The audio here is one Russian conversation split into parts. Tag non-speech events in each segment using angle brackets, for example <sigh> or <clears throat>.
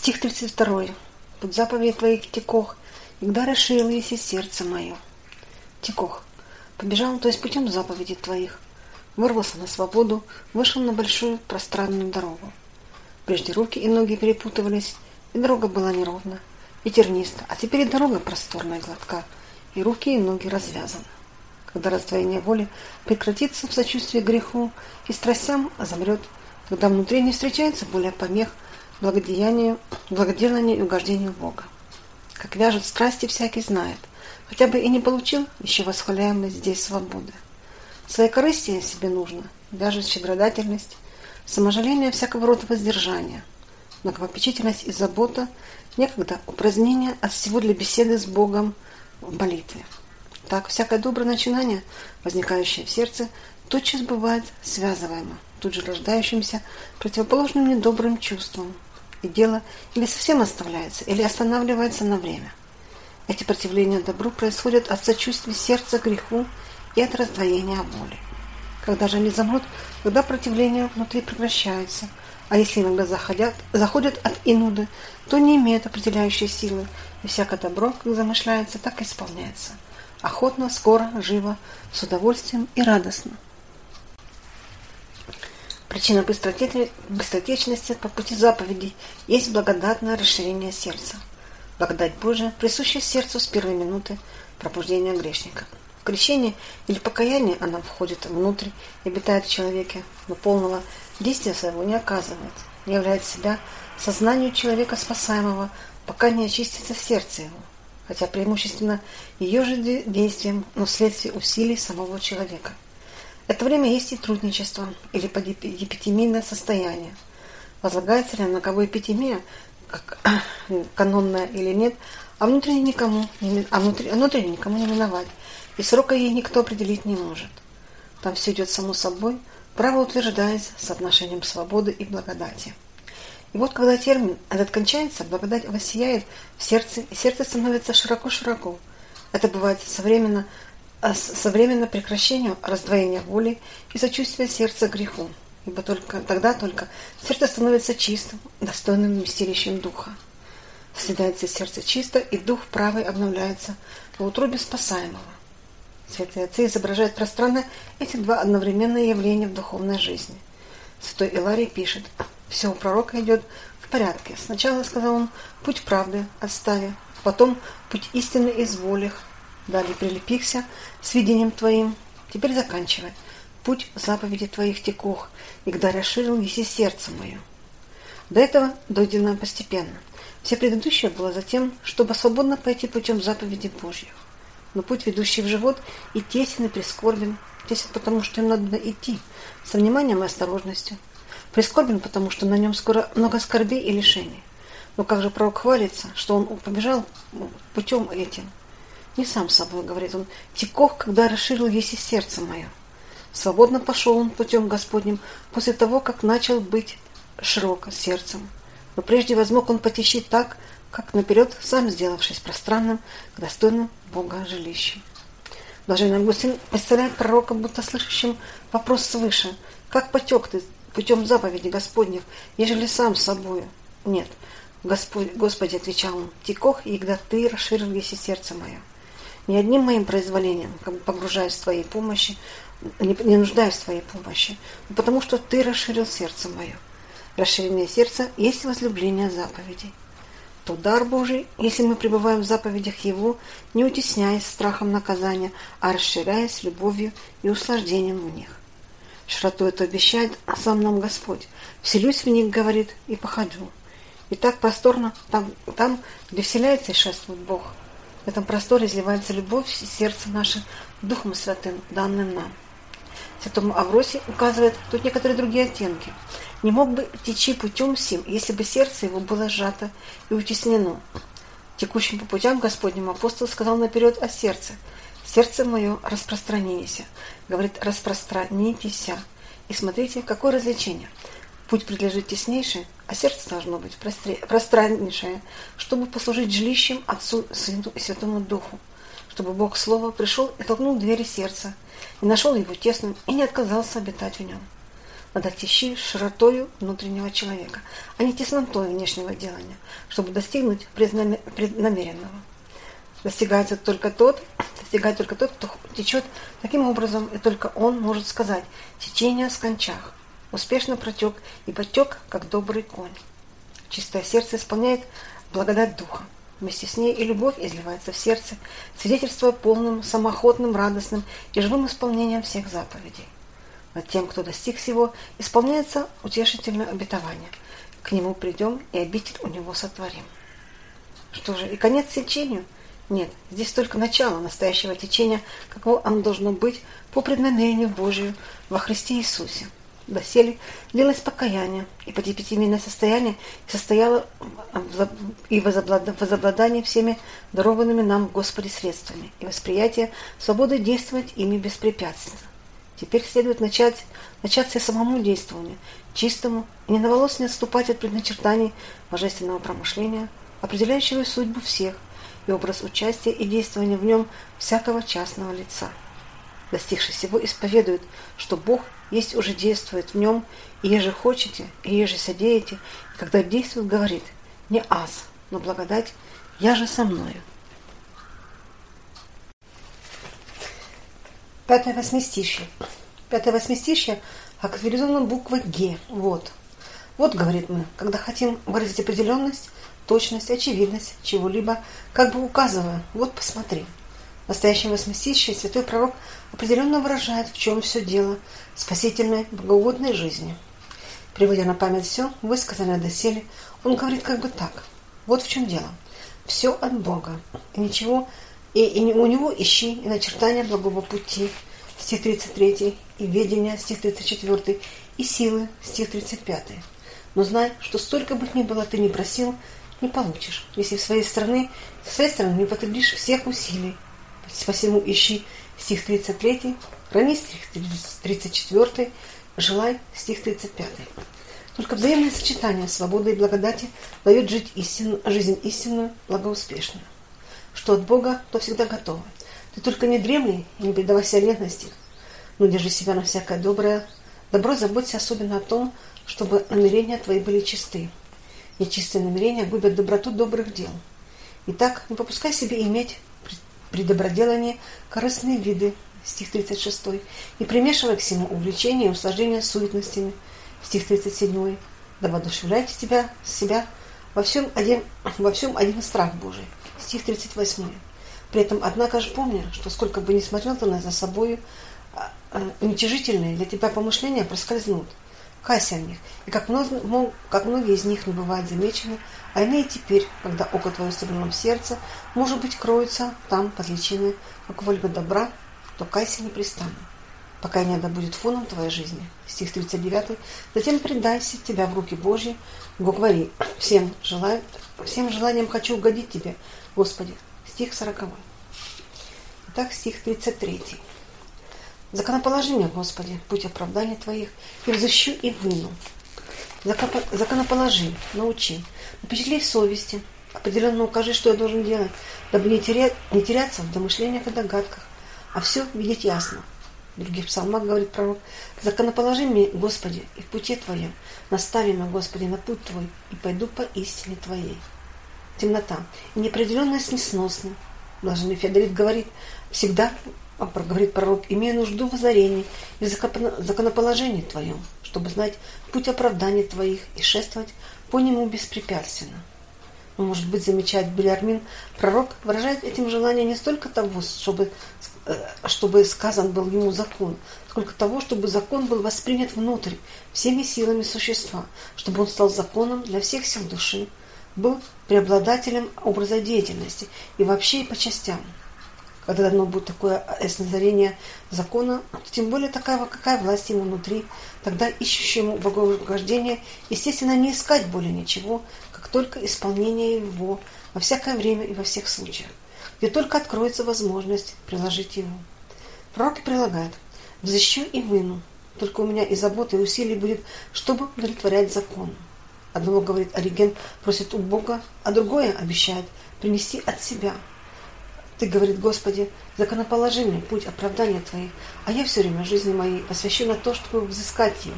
Стих 32. Под заповедь твоих текох, когда расширил если сердце мое. Текох. Побежал, то есть путем заповедей твоих. Вырвался на свободу, вышел на большую пространную дорогу. Прежде руки и ноги перепутывались, и дорога была неровна, и терниста, а теперь и дорога просторная и гладка, и руки и ноги развязаны. Когда раздвоение воли прекратится в сочувствии греху и страстям, замрет, когда внутри не встречается более помех благодеянию, благоделанию и угождению Бога. Как вяжут страсти, всякий знает, хотя бы и не получил еще восхваляемой здесь свободы. Своей корысти себе нужно, вяжет щедродательность, саможаление всякого рода воздержания, многопопечительность и забота, некогда упразднение от всего для беседы с Богом в молитве. Так всякое доброе начинание, возникающее в сердце, тотчас бывает связываемо, тут же рождающимся противоположным недобрым чувством. И дело или совсем оставляется, или останавливается на время. Эти противления добру происходят от сочувствия сердца греху и от раздвоения воли. Когда же они замрут, когда противление внутри прекращается, а если иногда заходят, заходят от инуды, то не имеют определяющей силы, и всякое добро, как замышляется, так и исполняется. Охотно, скоро, живо, с удовольствием и радостно. Причина быстротечности по пути заповедей есть благодатное расширение сердца. Благодать Божия присуща сердцу с первой минуты пробуждения грешника. В крещении или покаянии она входит внутрь и обитает в человеке, но полного действия своего не оказывает, не являет себя сознанию человека спасаемого, пока не очистится сердце его, хотя преимущественно ее же действием, но вследствие усилий самого человека. Это время есть и трудничество или епитемийное состояние. Возлагается ли на кого эпитемия, как <clears throat> канонная или нет, а внутренне никому, а внутри, внутренне никому не миновать, и срока ей никто определить не может. Там все идет само собой, право утверждается соотношением свободы и благодати. И вот когда термин этот кончается, благодать воссияет в сердце, и сердце становится широко-широко. Это бывает современно а современно прекращению раздвоения воли и сочувствия сердца греху, ибо только тогда только сердце становится чистым, достойным вместилищем духа. Следается сердце чисто, и дух правый обновляется в утробе спасаемого. Святые отцы изображают пространно эти два одновременные явления в духовной жизни. Святой Иларий пишет, все у пророка идет в порядке. Сначала, сказал он, путь правды отстави, потом путь истины изволих, Далее прилепихся с видением твоим. Теперь заканчивай. Путь заповеди твоих текох, и когда расширил еси сердце мое. До этого дойдено постепенно. Все предыдущее было за тем, чтобы свободно пойти путем заповедей Божьих. Но путь, ведущий в живот, и тесен, и прискорбен. Тесен, потому что им надо идти, со вниманием и осторожностью. Прискорбен, потому что на нем скоро много скорбей и лишений. Но как же пророк хвалится, что он побежал путем этим, не сам собой, говорит он, текох, когда расширил еси сердце мое. Свободно пошел он путем Господним после того, как начал быть широко сердцем. Но прежде возмог он потещить так, как наперед, сам сделавшись пространным, достойным Бога жилищем. Блаженный Августин представляет пророка, будто слышащим вопрос свыше. Как потек ты путем заповеди Господних, ежели сам собою? Нет, Господь, Господи, отвечал он, текох, и когда ты расширил еси сердце мое не одним моим произволением, как бы погружаясь в твоей помощи, не, не нуждаясь в твоей помощи, но потому что ты расширил сердце мое. Расширение сердца есть возлюбление заповедей. То дар Божий, если мы пребываем в заповедях Его, не утесняясь страхом наказания, а расширяясь любовью и услаждением в них. Широту это обещает сам нам Господь. Вселюсь в них, говорит, и походу. И так просторно там, там где вселяется и шествует Бог – в этом просторе изливается любовь и сердце наше Духом Святым, данным нам. Святому Авросе указывает тут некоторые другие оттенки. Не мог бы течи путем сим, если бы сердце его было сжато и утеснено. Текущим по путям Господним апостол сказал наперед о сердце. «Сердце мое, распространитесь». Говорит, распространитесь. И смотрите, какое развлечение. Путь предлежит теснейший, а сердце должно быть пространнейшее, чтобы послужить жилищем Отцу, Сыну и Святому Духу, чтобы Бог Слова пришел и толкнул двери сердца, и нашел его тесным, и не отказался обитать в нем. надо тещи широтою внутреннего человека, а не теснотой внешнего делания, чтобы достигнуть преднамеренного. Достигается только тот, достигает только тот, кто течет таким образом, и только он может сказать «течение скончах». Успешно протек и потек, как добрый конь. Чистое сердце исполняет благодать Духа. Вместе с ней и любовь изливается в сердце, свидетельствуя полным, самоохотным, радостным и живым исполнением всех заповедей. Над тем, кто достиг всего, исполняется утешительное обетование. К нему придем и обитель у него сотворим. Что же, и конец течению? Нет, здесь только начало настоящего течения, каково оно должно быть по преднамерению Божию во Христе Иисусе доселе длилось покаяние, и подепятимийное состояние состояло и возобладание всеми дарованными нам в Господе средствами, и восприятие свободы действовать ими беспрепятственно. Теперь следует начать, начаться самому действованию, чистому, и не на волос не отступать от предначертаний божественного промышления, определяющего судьбу всех, и образ участия и действования в нем всякого частного лица. Достигший всего исповедует, что Бог есть уже действует в нем, и еже хочете, и еже содеете, и когда действует, говорит, не аз, но благодать, я же со мною. Пятое восьмистишье. Пятое восьмистишье аквилизовано буквой Г. Вот. Вот, говорит мы, когда хотим выразить определенность, точность, очевидность чего-либо, как бы указывая, вот посмотри – настоящем восьмистище святой пророк определенно выражает, в чем все дело спасительной, благоугодной жизни. Приводя на память все, высказанное доселе, он говорит как бы так. Вот в чем дело. Все от Бога. И ничего, и, и у него ищи и начертания благого пути, стих 33, и ведения, стих 34, и силы, стих 35. Но знай, что столько бы ни было ты не просил, не получишь, если в своей стороны, со своей стороны не потребишь всех усилий, Посему ищи стих 33, храни стих 34, желай стих 35. Только взаимное сочетание свободы и благодати дает жить истину, жизнь истинную, благоуспешную. Что от Бога, то всегда готово. Ты только не дремли и не предавайся ленности, но держи себя на всякое доброе. Добро заботься особенно о том, чтобы намерения твои были чисты. Нечистые намерения губят доброту добрых дел. Итак, не попускай себе иметь при доброделании корыстные виды, стих 36, и примешивая к всему увлечение и услаждение суетностями, стих 37, да воодушевляйте тебя, себя во всем один, во всем один страх Божий, стих 38. При этом, однако же, помни, что сколько бы ни смотрел ты на за собою, а, а, уничижительные для тебя помышления проскользнут. Кайся о них, и как, много, как многие из них не бывают замечены, а иные теперь, когда око твое устремлено в сердце, может быть, кроются там под личиной какого-либо добра, то кайся непрестанно, пока не да будет фоном твоей жизни. Стих 39. Затем предайся тебя в руки Божьи, Бог говори, всем, желаю, всем желанием хочу угодить тебе, Господи. Стих 40. Итак, стих 33. Законоположение, Господи, путь оправдания Твоих, и взыщу и выну. Законоположи, научи, Впечатли в совести, определенно укажи, что я должен делать, дабы не, терять, не теряться в домышлениях и догадках, а все видеть ясно. В других псалмах говорит пророк, законоположи мне, Господи, и в пути Твоем, настави меня, Господи, на путь Твой, и пойду по истине Твоей. Темнота и неопределенность несносны. Блаженный Феодорит говорит, всегда, говорит пророк, имея нужду в озарении и законоположении Твоем, чтобы знать путь оправдания Твоих и шествовать по нему беспрепятственно. Но, может быть, замечает Белярмин, пророк выражает этим желание не столько того, чтобы, э, чтобы сказан был ему закон, сколько того, чтобы закон был воспринят внутрь, всеми силами существа, чтобы он стал законом для всех сил души, был преобладателем образа деятельности и вообще и по частям. Когда дано будет такое сназарение закона, тем более такая, какая власть ему внутри, тогда ищущему богоугождения, естественно, не искать более ничего, как только исполнение его во всякое время и во всех случаях, где только откроется возможность приложить его. Пророк прилагает «Взыщу и выну, только у меня и заботы, и усилий будет, чтобы удовлетворять закон». Одного, говорит Ориген, просит у Бога, а другое обещает принести от себя – ты, говорит Господи, законоположи мне путь оправдания Твоих, а я все время жизни моей посвящу на то, чтобы взыскать Его.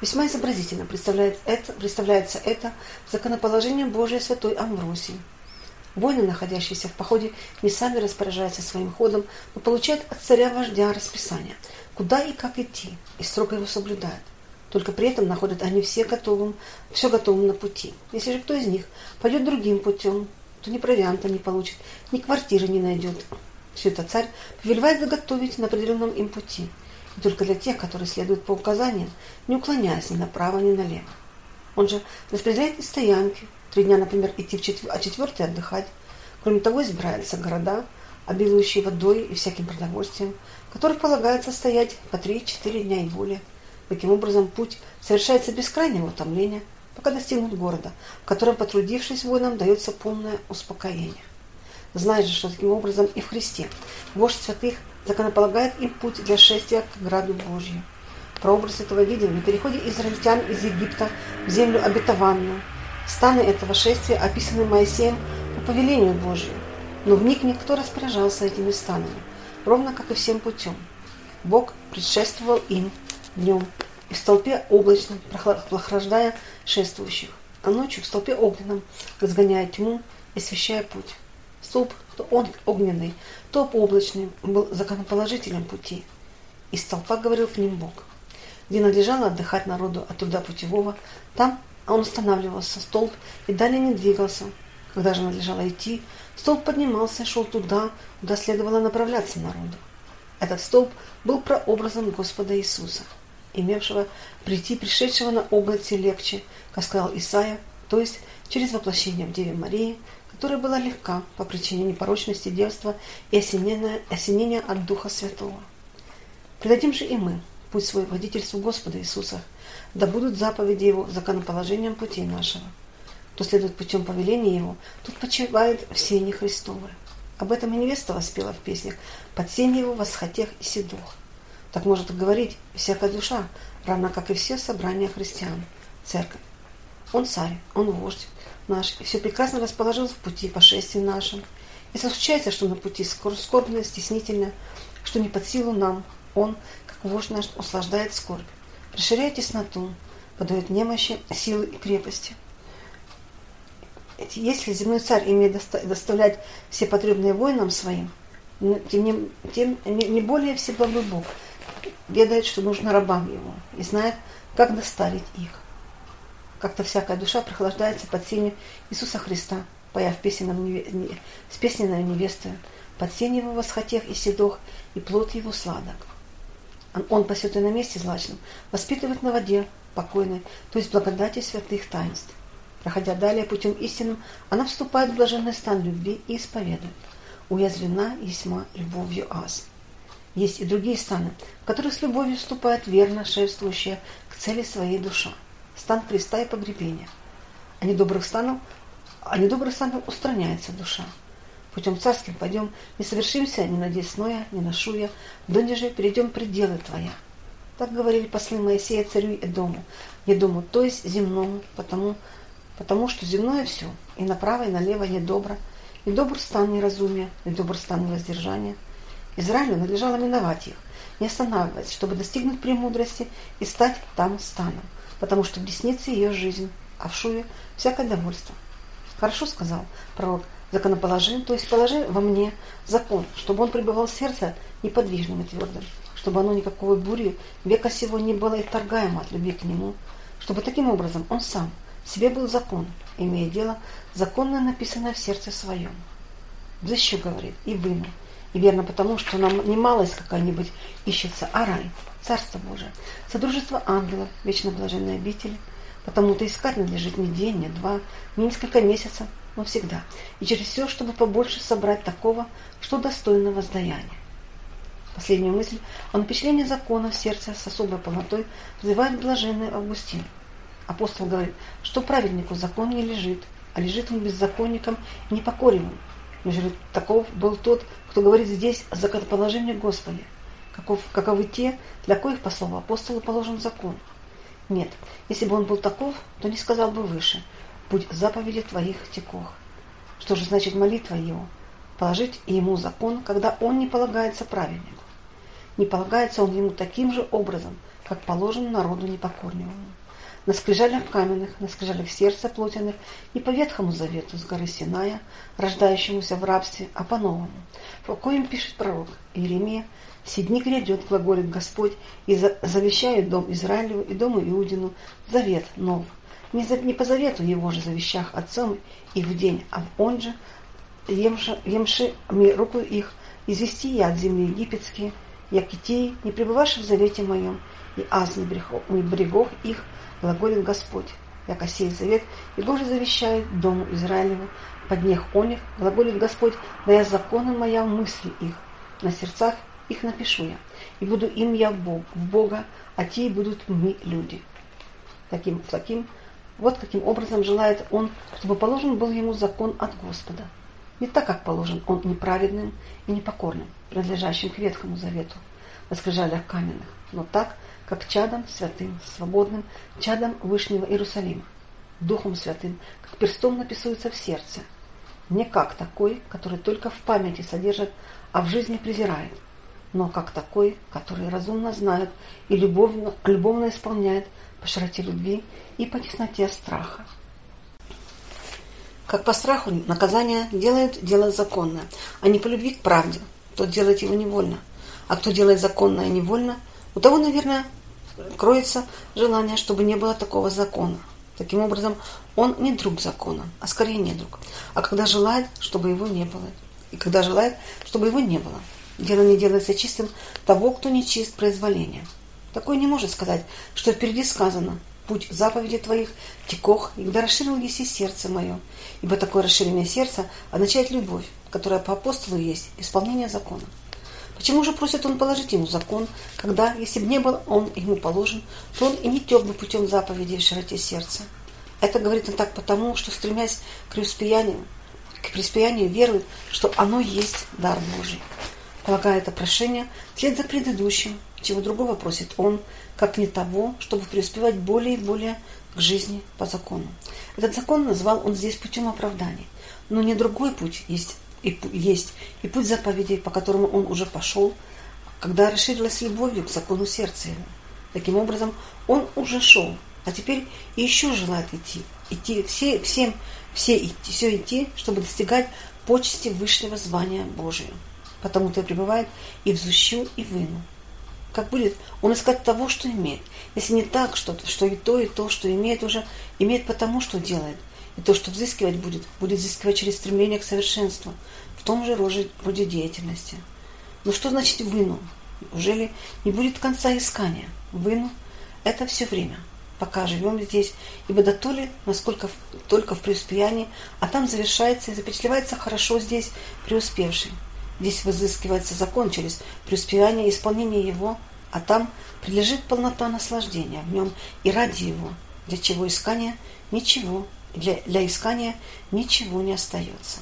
Весьма изобразительно представляется это, представляется это законоположением Божией святой Амвросии. Воины, находящиеся в походе, не сами распоряжаются своим ходом, но получают от царя-вождя расписание, куда и как идти, и строго его соблюдают. Только при этом находят они все готовым, все готовым на пути. Если же кто из них пойдет другим путем, то ни провианта не получит, ни квартиры не найдет. Все это царь повелевает заготовить на определенном им пути. И только для тех, которые следуют по указаниям, не уклоняясь ни направо, ни налево. Он же распределяет и стоянки. Три дня, например, идти в четвер... а четвертый отдыхать. Кроме того, избираются города, обилующие водой и всяким продовольствием, в которых полагается стоять по три-четыре дня и более. Таким образом, путь совершается без крайнего утомления, пока достигнут города, в котором, потрудившись воинам, дается полное успокоение. Знаешь же, что таким образом и в Христе вождь святых законополагает им путь для шествия к граду Божью. Прообраз этого видим на переходе израильтян из Египта в землю обетованную. Станы этого шествия описаны Моисеем по повелению Божию. Но вникни, кто распоряжался этими станами, ровно как и всем путем. Бог предшествовал им днем и в столпе облачном, прохлаждая шествующих, а ночью в столпе огненном, разгоняя тьму и освещая путь. Столб, то он огненный, то облачный, был законоположителем пути. И столпа говорил к ним Бог. Где надлежало отдыхать народу от труда путевого, там он останавливался, столб, и далее не двигался. Когда же надлежало идти, столб поднимался и шел туда, куда следовало направляться народу. Этот столб был прообразом Господа Иисуса имевшего прийти, пришедшего на облаке легче, как сказал Исаия, то есть через воплощение в Деве Марии, которая была легка по причине непорочности девства и осенения, осенения от Духа Святого. Предадим же и мы путь свой водительству Господа Иисуса, да будут заповеди Его законоположением путей нашего. Кто следует путем повеления Его, тот почивает в сене Христовой. Об этом и невеста воспела в песнях «Под сень Его восхотех и седох». Так может говорить всякая душа, равно как и все собрания христиан, церковь. Он царь, он вождь наш, и все прекрасно расположил в пути по шествии нашим. Если случается, что на пути скорбно, стеснительно, что не под силу нам, он, как вождь наш, услаждает скорбь, расширяет тесноту, подает немощи, силы и крепости. Если земной царь имеет доставлять все потребные воинам своим, тем не, тем не более всеблагой Бог – ведает, что нужно рабам его, и знает, как доставить их. Как-то всякая душа прохлаждается под сенью Иисуса Христа, появ неве... с песненной невестой, под сень его восхотех и седох, и плод его сладок. Он пасет на месте злачном, воспитывает на воде покойной, то есть благодати святых таинств. Проходя далее путем истинным, она вступает в блаженный стан любви и исповедует. Уязвлена есьма любовью ас. Есть и другие станы, в которых с любовью вступает верно шествующая к цели своей душа. Стан креста и погребения. А недобрых станов, а недобрых станов устраняется душа. Путем царским пойдем, не совершимся ни на десное, ни на шуя, донде же перейдем пределы твоя. Так говорили послы Моисея царю Эдому, Едому, то есть земному, потому, потому что земное все, и направо, и налево недобро, и добр стан неразумия, и добр стан воздержания – Израилю надлежало миновать их, не останавливаясь, чтобы достигнуть премудрости и стать там станом, потому что в деснице ее жизнь, а в шуе всякое довольство. Хорошо сказал пророк, законоположи, то есть положи во мне закон, чтобы он пребывал в сердце неподвижным и твердым, чтобы оно никакой бури века сего не было и от любви к нему, чтобы таким образом он сам себе был закон, имея дело законное написанное в сердце своем. Взыщу, говорит, и вынул, и верно потому, что нам не малость какая-нибудь ищется, а рай, Царство Божие, Содружество ангелов, вечно блаженные обители. Потому-то искать надлежит не день, не два, не несколько месяцев, но всегда. И через все, чтобы побольше собрать такого, что достойно воздаяния. Последнюю мысль о напечатлении закона в сердце с особой полнотой вызывает блаженный Августин. Апостол говорит, что праведнику закон не лежит, а лежит он беззаконником и непокоривым, нежели таков был тот, кто говорит здесь о законоположении Господи, каков, каковы те, для коих, по слову апостола, положен закон. Нет, если бы он был таков, то не сказал бы выше, «Будь заповеди твоих текох». Что же значит молитва его? Положить ему закон, когда он не полагается праведнику. Не полагается он ему таким же образом, как положено народу непокорневому. На скрижалях каменных, на скрижалях сердца плотяных и по Ветхому Завету с горы Синая, рождающемуся в рабстве, а по-новому, по коим пишет пророк Иеремия, «Все дни грядет, глаголит Господь, и завещает дом Израилеву и дому Иудину завет нов, не, за, не по завету его же завещах отцам и в день, а он же емши, емши руку их, извести я от земли египетские, як и не пребывавши в завете моем, и аз не, не брегов их, глаголит Господь, як осей завет, и Боже завещает дому Израилеву, под них он их, глаголит Господь, да я законы моя в мысли их, на сердцах их напишу я, и буду им я Бог, в Бога, а те будут мы люди. Таким, таким, вот каким образом желает он, чтобы положен был ему закон от Господа. Не так, как положен он неправедным и непокорным, принадлежащим к Ветхому Завету, на скрижалях каменных, но так, как чадом святым, свободным, чадом Вышнего Иерусалима, Духом Святым, как перстом написывается в сердце, не как такой, который только в памяти содержит, а в жизни презирает, но как такой, который разумно знает и любовно, любовно исполняет по широте любви и по тесноте страха. Как по страху наказание делает дело законное, а не по любви к правде, тот делает его невольно. А кто делает законное невольно, у того, наверное, кроется желание, чтобы не было такого закона. Таким образом, он не друг закона, а скорее не друг. А когда желает, чтобы его не было. И когда желает, чтобы его не было. Дело не делается чистым того, кто не чист произволением. Такой не может сказать, что впереди сказано «Путь заповеди твоих текох, и когда расширил еси сердце мое». Ибо такое расширение сердца означает любовь, которая по апостолу есть исполнение закона. Почему же просит он положить ему закон, когда, если бы не был он ему положен, то он и не тек бы путем заповедей в широте сердца? Это говорит он так потому, что, стремясь к преуспеянию, к преуспеянию верует, что оно есть дар Божий полагая это прошение вслед за предыдущим, чего другого просит он, как не того, чтобы преуспевать более и более к жизни по закону. Этот закон назвал он здесь путем оправдания. Но не другой путь есть и, есть, и путь заповедей, по которому он уже пошел, когда расширилась любовью к закону сердца его. Таким образом, он уже шел, а теперь еще желает идти. Идти все, всем, все идти, все идти, чтобы достигать почести высшего звания Божия потому-то пребывает и взущу, и выну. Как будет он искать того, что имеет? Если не так, что, что и то, и то, что имеет уже, имеет потому, что делает. И то, что взыскивать будет, будет взыскивать через стремление к совершенству, в том же роде, деятельности. Но что значит выну? Неужели не будет конца искания? Выну – это все время, пока живем здесь, ибо до то ли, насколько только в преуспеянии, а там завершается и запечатлевается хорошо здесь преуспевший. Здесь возыскивается закон через преуспевание и исполнение его, а там прилежит полнота наслаждения в нем и ради его, для чего искания ничего, для, для искания ничего не остается.